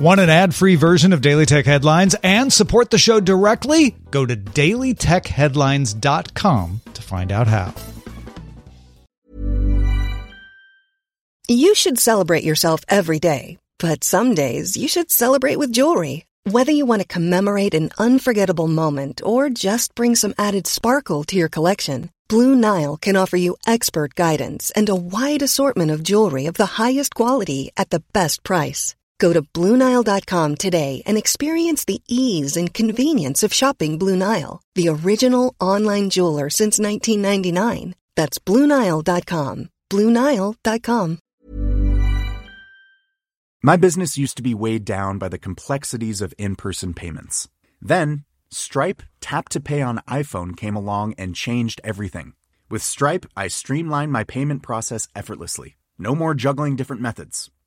Want an ad free version of Daily Tech Headlines and support the show directly? Go to dailytechheadlines.com to find out how. You should celebrate yourself every day, but some days you should celebrate with jewelry. Whether you want to commemorate an unforgettable moment or just bring some added sparkle to your collection, Blue Nile can offer you expert guidance and a wide assortment of jewelry of the highest quality at the best price. Go to BlueNile.com today and experience the ease and convenience of shopping Blue Nile, the original online jeweler since 1999. That's BlueNile.com. BlueNile.com. My business used to be weighed down by the complexities of in person payments. Then, Stripe Tap to Pay on iPhone came along and changed everything. With Stripe, I streamlined my payment process effortlessly. No more juggling different methods.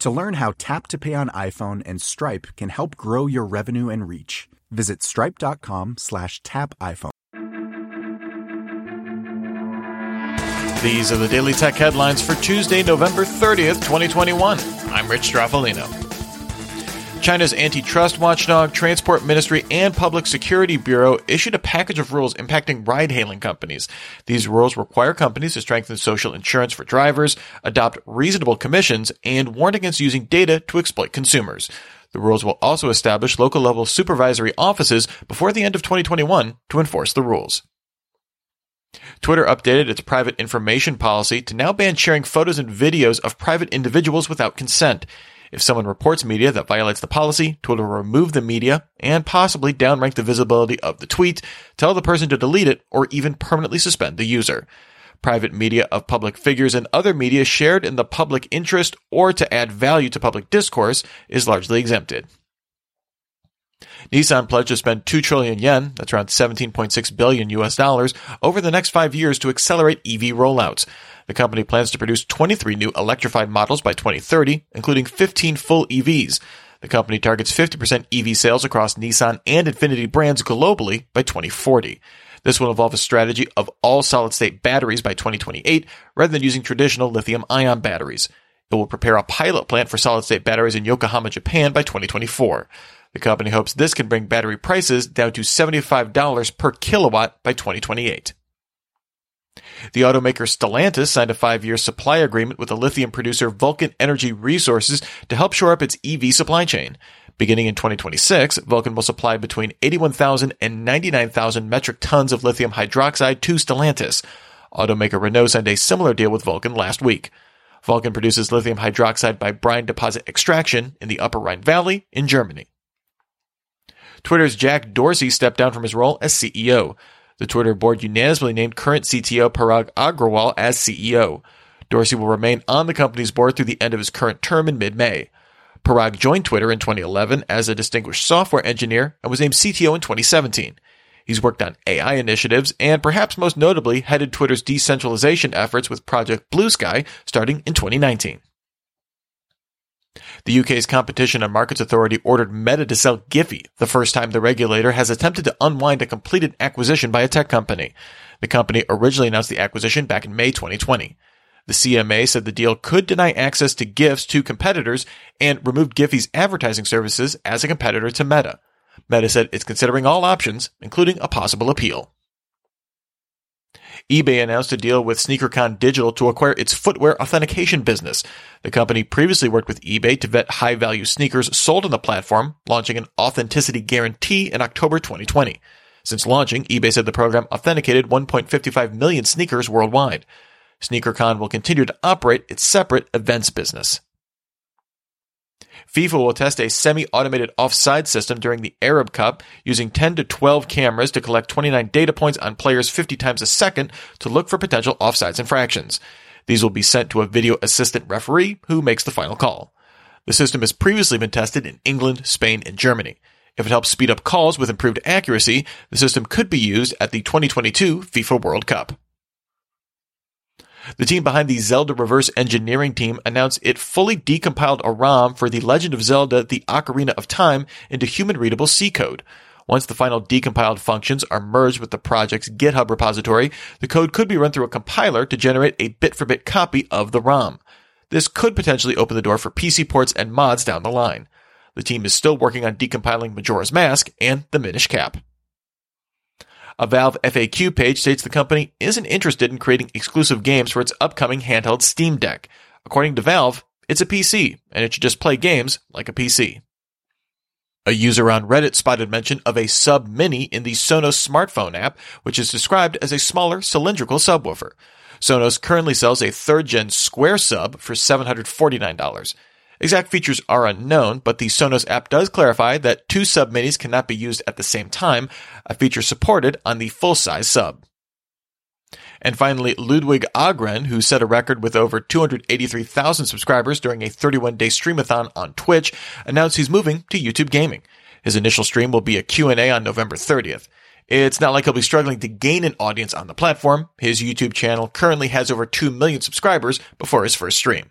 To learn how Tap to Pay on iPhone and Stripe can help grow your revenue and reach, visit stripe.com slash tap iPhone. These are the Daily Tech headlines for Tuesday, November 30th, 2021. I'm Rich Stroffolino. China's antitrust watchdog, Transport Ministry, and Public Security Bureau issued a package of rules impacting ride hailing companies. These rules require companies to strengthen social insurance for drivers, adopt reasonable commissions, and warn against using data to exploit consumers. The rules will also establish local level supervisory offices before the end of 2021 to enforce the rules. Twitter updated its private information policy to now ban sharing photos and videos of private individuals without consent. If someone reports media that violates the policy, Twitter will remove the media and possibly downrank the visibility of the tweet, tell the person to delete it, or even permanently suspend the user. Private media of public figures and other media shared in the public interest or to add value to public discourse is largely exempted. Nissan pledged to spend 2 trillion yen, that's around 17.6 billion US dollars, over the next five years to accelerate EV rollouts. The company plans to produce 23 new electrified models by 2030, including 15 full EVs. The company targets 50% EV sales across Nissan and Infiniti brands globally by 2040. This will involve a strategy of all solid state batteries by 2028 rather than using traditional lithium ion batteries. It will prepare a pilot plant for solid state batteries in Yokohama, Japan by 2024. The company hopes this can bring battery prices down to $75 per kilowatt by 2028. The automaker Stellantis signed a five year supply agreement with the lithium producer Vulcan Energy Resources to help shore up its EV supply chain. Beginning in 2026, Vulcan will supply between 81,000 and 99,000 metric tons of lithium hydroxide to Stellantis. Automaker Renault signed a similar deal with Vulcan last week. Vulcan produces lithium hydroxide by brine deposit extraction in the Upper Rhine Valley in Germany. Twitter's Jack Dorsey stepped down from his role as CEO. The Twitter board unanimously named current CTO Parag Agrawal as CEO. Dorsey will remain on the company's board through the end of his current term in mid-May. Parag joined Twitter in 2011 as a distinguished software engineer and was named CTO in 2017. He's worked on AI initiatives and perhaps most notably headed Twitter's decentralization efforts with Project Blue Sky starting in 2019. The UK's Competition and Markets Authority ordered Meta to sell Giphy, the first time the regulator has attempted to unwind a completed acquisition by a tech company. The company originally announced the acquisition back in May 2020. The CMA said the deal could deny access to GIFs to competitors and removed Giphy's advertising services as a competitor to Meta. Meta said it's considering all options, including a possible appeal eBay announced a deal with SneakerCon Digital to acquire its footwear authentication business. The company previously worked with eBay to vet high value sneakers sold on the platform, launching an authenticity guarantee in October 2020. Since launching, eBay said the program authenticated 1.55 million sneakers worldwide. SneakerCon will continue to operate its separate events business. FIFA will test a semi-automated offside system during the Arab Cup using 10 to 12 cameras to collect 29 data points on players 50 times a second to look for potential offsides infractions. These will be sent to a video assistant referee who makes the final call. The system has previously been tested in England, Spain, and Germany. If it helps speed up calls with improved accuracy, the system could be used at the 2022 FIFA World Cup. The team behind the Zelda reverse engineering team announced it fully decompiled a ROM for The Legend of Zelda The Ocarina of Time into human readable C code. Once the final decompiled functions are merged with the project's GitHub repository, the code could be run through a compiler to generate a bit for bit copy of the ROM. This could potentially open the door for PC ports and mods down the line. The team is still working on decompiling Majora's Mask and the Minish Cap. A Valve FAQ page states the company isn't interested in creating exclusive games for its upcoming handheld Steam Deck. According to Valve, it's a PC, and it should just play games like a PC. A user on Reddit spotted mention of a Sub Mini in the Sonos smartphone app, which is described as a smaller cylindrical subwoofer. Sonos currently sells a third gen Square Sub for $749. Exact features are unknown, but the Sonos app does clarify that two sub minis cannot be used at the same time, a feature supported on the full size sub. And finally, Ludwig Ahgren, who set a record with over 283,000 subscribers during a 31 day streamathon on Twitch, announced he's moving to YouTube Gaming. His initial stream will be a Q&A on November 30th. It's not like he'll be struggling to gain an audience on the platform. His YouTube channel currently has over 2 million subscribers before his first stream.